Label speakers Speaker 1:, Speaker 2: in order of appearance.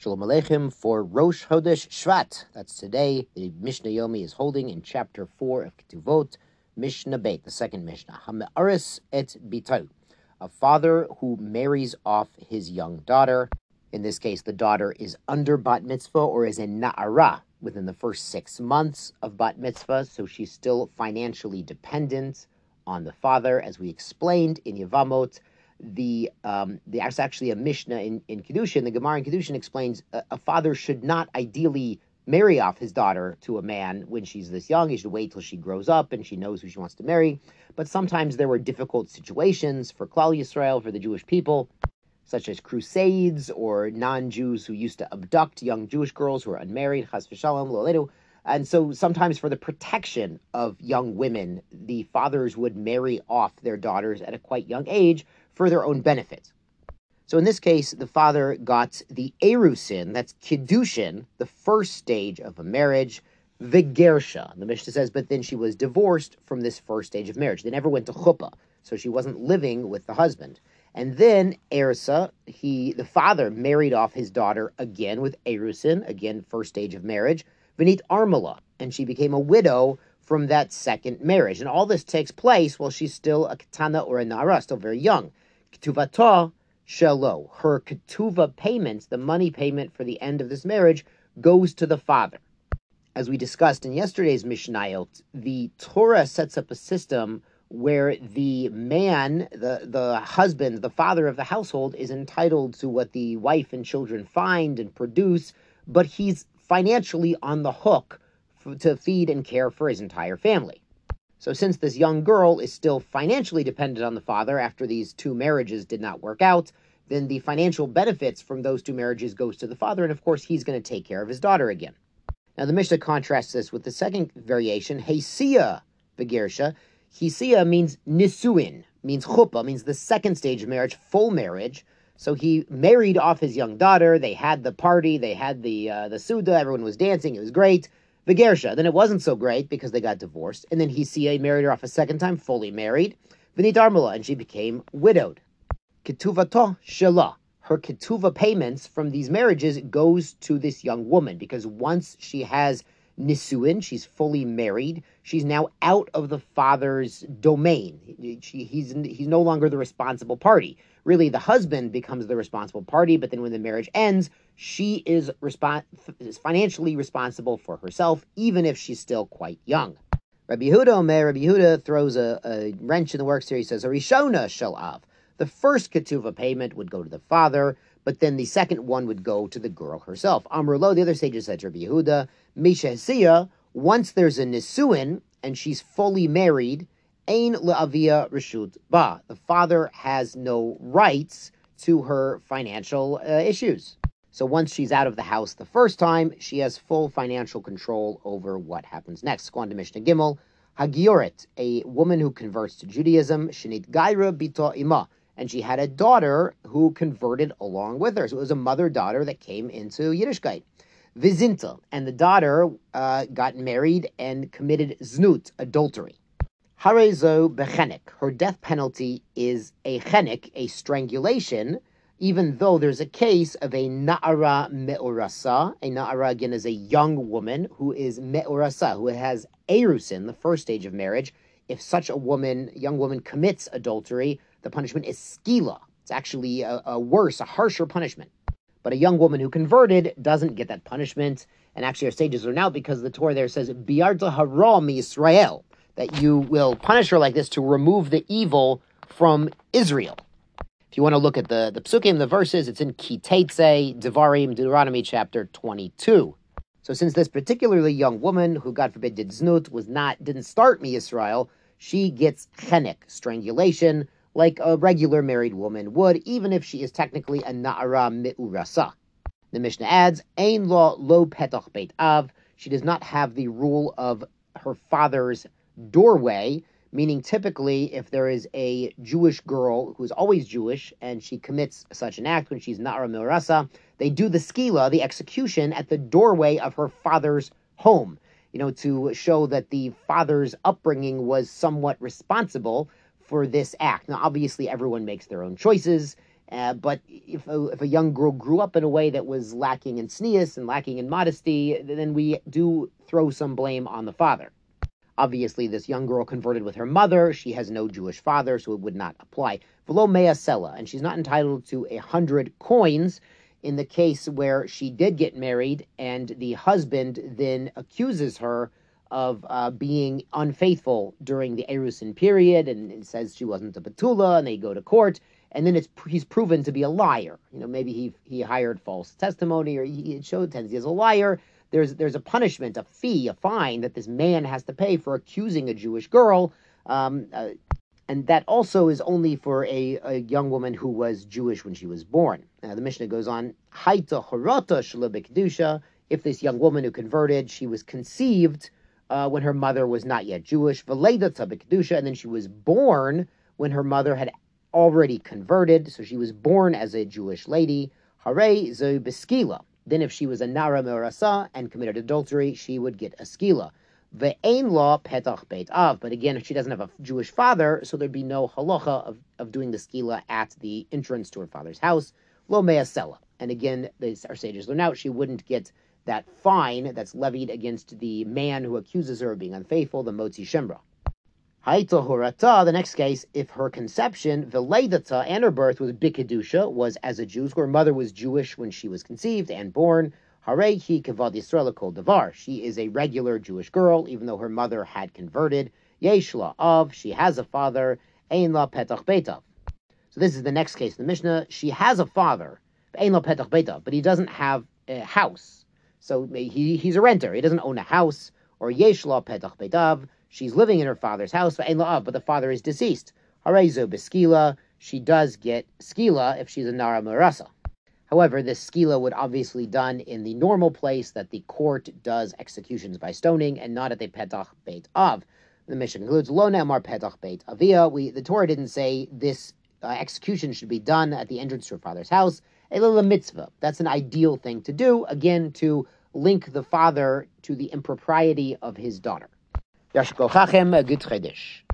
Speaker 1: Shalom Aleichem for Rosh Chodesh Shvat. That's today. The Mishnah Yomi is holding in chapter 4 of Ketuvot, Mishnah Beit, the second Mishnah. Hame'aris et bital. A father who marries off his young daughter. In this case, the daughter is under bat mitzvah or is a na'ara within the first six months of bat mitzvah, so she's still financially dependent on the father, as we explained in Yevamot the um, there's actually a Mishnah in, in Kedushin, the Gemara in Kedushin explains a, a, father should not ideally marry off his daughter to a man when she's this young. He should wait till she grows up and she knows who she wants to marry. But sometimes there were difficult situations for Klal Yisrael, for the Jewish people, such as crusades or non-Jews who used to abduct young Jewish girls who are unmarried, chas v'shalom, lo and so sometimes for the protection of young women, the fathers would marry off their daughters at a quite young age for their own benefit. So in this case, the father got the erusin, that's kiddushin, the first stage of a marriage, vigersha. The Mishnah says, but then she was divorced from this first stage of marriage. They never went to chuppah, so she wasn't living with the husband. And then Ersa, he the father married off his daughter again with Erusin, again first stage of marriage, Vinit Armala, and she became a widow from that second marriage. And all this takes place while she's still a katana or a nara, still very young. Ketuvata shelo. Her ketuva payment, the money payment for the end of this marriage, goes to the father. As we discussed in yesterday's Mishnayot, the Torah sets up a system where the man, the, the husband, the father of the household, is entitled to what the wife and children find and produce, but he's financially on the hook to feed and care for his entire family. So, since this young girl is still financially dependent on the father after these two marriages did not work out, then the financial benefits from those two marriages goes to the father, and of course, he's going to take care of his daughter again. Now, the Mishnah contrasts this with the second variation, Hesia Begersha. Hesia means nisuin, means chuppah, means the second stage of marriage, full marriage. So he married off his young daughter. They had the party, they had the uh, the suda, everyone was dancing, it was great. Vigersha. Then it wasn't so great because they got divorced. And then Hisia married her off a second time, fully married. Vinit Armala, and she became widowed. Ketuvato Shela. Her ketuva payments from these marriages goes to this young woman because once she has nisuin, she's fully married. She's now out of the father's domain. She, he's he's no longer the responsible party. Really, the husband becomes the responsible party. But then when the marriage ends, she is, respons- is financially responsible for herself, even if she's still quite young. Rabbi Yehuda Omer, Rabbi Yehuda throws a, a, wrench in the works here. He says, Arishona shalav. The first ketuva payment would go to the father, but then the second one would go to the girl herself. Amrullah, the other sages said Rabbi Yehuda, Misha Hesiya, once there's a nisuin and she's fully married, Ain le'avia reshut ba. The father has no rights to her financial uh, issues. So once she's out of the house the first time, she has full financial control over what happens next. To Mishnah Gimel. Hagioret, a woman who converts to Judaism, Shinit Gaira Bito Ima, and she had a daughter who converted along with her. So it was a mother-daughter that came into Yiddishkeit. Vizinta, and the daughter uh, got married and committed znut, adultery. Harezo bechenek, her death penalty is a chenek, a strangulation, even though there's a case of a na'ara me'urasa. A na'ara, again, is a young woman who is me'urasa, who has erusin, the first stage of marriage. If such a woman, young woman, commits adultery, the punishment is skila. It's actually a, a worse, a harsher punishment. But a young woman who converted doesn't get that punishment. And actually, our sages are now because the Torah there says, Biarta haram Israel, that you will punish her like this to remove the evil from Israel. If you want to look at the, the psukim, the verses, it's in Kitetze, Devarim, Deuteronomy chapter 22. So since this particularly young woman, who God forbid did znut, was not, didn't start me Israel, she gets chenek, strangulation, like a regular married woman would, even if she is technically a na'ara mi'urasa. The Mishnah adds, Ein lo lo petach beit av. She does not have the rule of her father's doorway, meaning typically if there is a Jewish girl who is always Jewish and she commits such an act when she's Na'ara Milrasa, they do the skila, the execution, at the doorway of her father's home, you know, to show that the father's upbringing was somewhat responsible for this act. Now, obviously, everyone makes their own choices, Uh, but if a, if a young girl grew up in a way that was lacking in tznius and lacking in modesty, then we do throw some blame on the father. Obviously, this young girl converted with her mother. She has no Jewish father, so it would not apply. Velo mea and she's not entitled to a hundred coins in the case where she did get married and the husband then accuses her of uh, being unfaithful during the Erusin period and, it says she wasn't a Betula, and they go to court, and then it's he's proven to be a liar. You know, maybe he he hired false testimony or he, it showed tendency as a liar. There's there's a punishment, a fee, a fine that this man has to pay for accusing a Jewish girl. Um, uh, and that also is only for a, a young woman who was Jewish when she was born. Now, the Mishnah goes on, Haita horata shalibikdusha, if this young woman who converted, she was conceived uh, when her mother was not yet Jewish, Veleda tabikdusha, and then she was born when her mother had already converted, so she was born as a Jewish lady, Hare zo beskila. Then if she was a Nara Merasa and committed adultery, she would get a skila. Ve'ain law petach beit av. But again, if she doesn't have a Jewish father, so there'd be no halacha of, of doing the skila at the entrance to her father's house. Lo me'asela. And again, the, our sages learn out she wouldn't get that fine that's levied against the man who accuses her of being unfaithful, the motzi shemra. Haita horata, the next case, if her conception, veledata, and her birth was bikidusha, was as a Jew, her mother was Jewish when she was conceived and born, Hare hi kavad Yisrael kol davar. She is a regular Jewish girl, even though her mother had converted. Yeshla of, she has a father. Ein la petach betav. So this is the next case in the Mishnah. She has a father, ein la petach betav, but he doesn't have a house. So he, he's a renter. He doesn't own a house. Or yeshla petach betav. She's living in her father's house, but the father is deceased. Harezo beskila. She does get skila if she's a nara marasa. However, this skila would obviously done in the normal place that the court does executions by stoning and not at the petach beit av. The Mishnah concludes, lo ne'amar petach beit avia. We the Torah didn't say this uh, execution should be done at the entrance to her father's house. Elila mitzvah. That's an ideal thing to do. Again, to link the father to the impropriety of his daughter. A good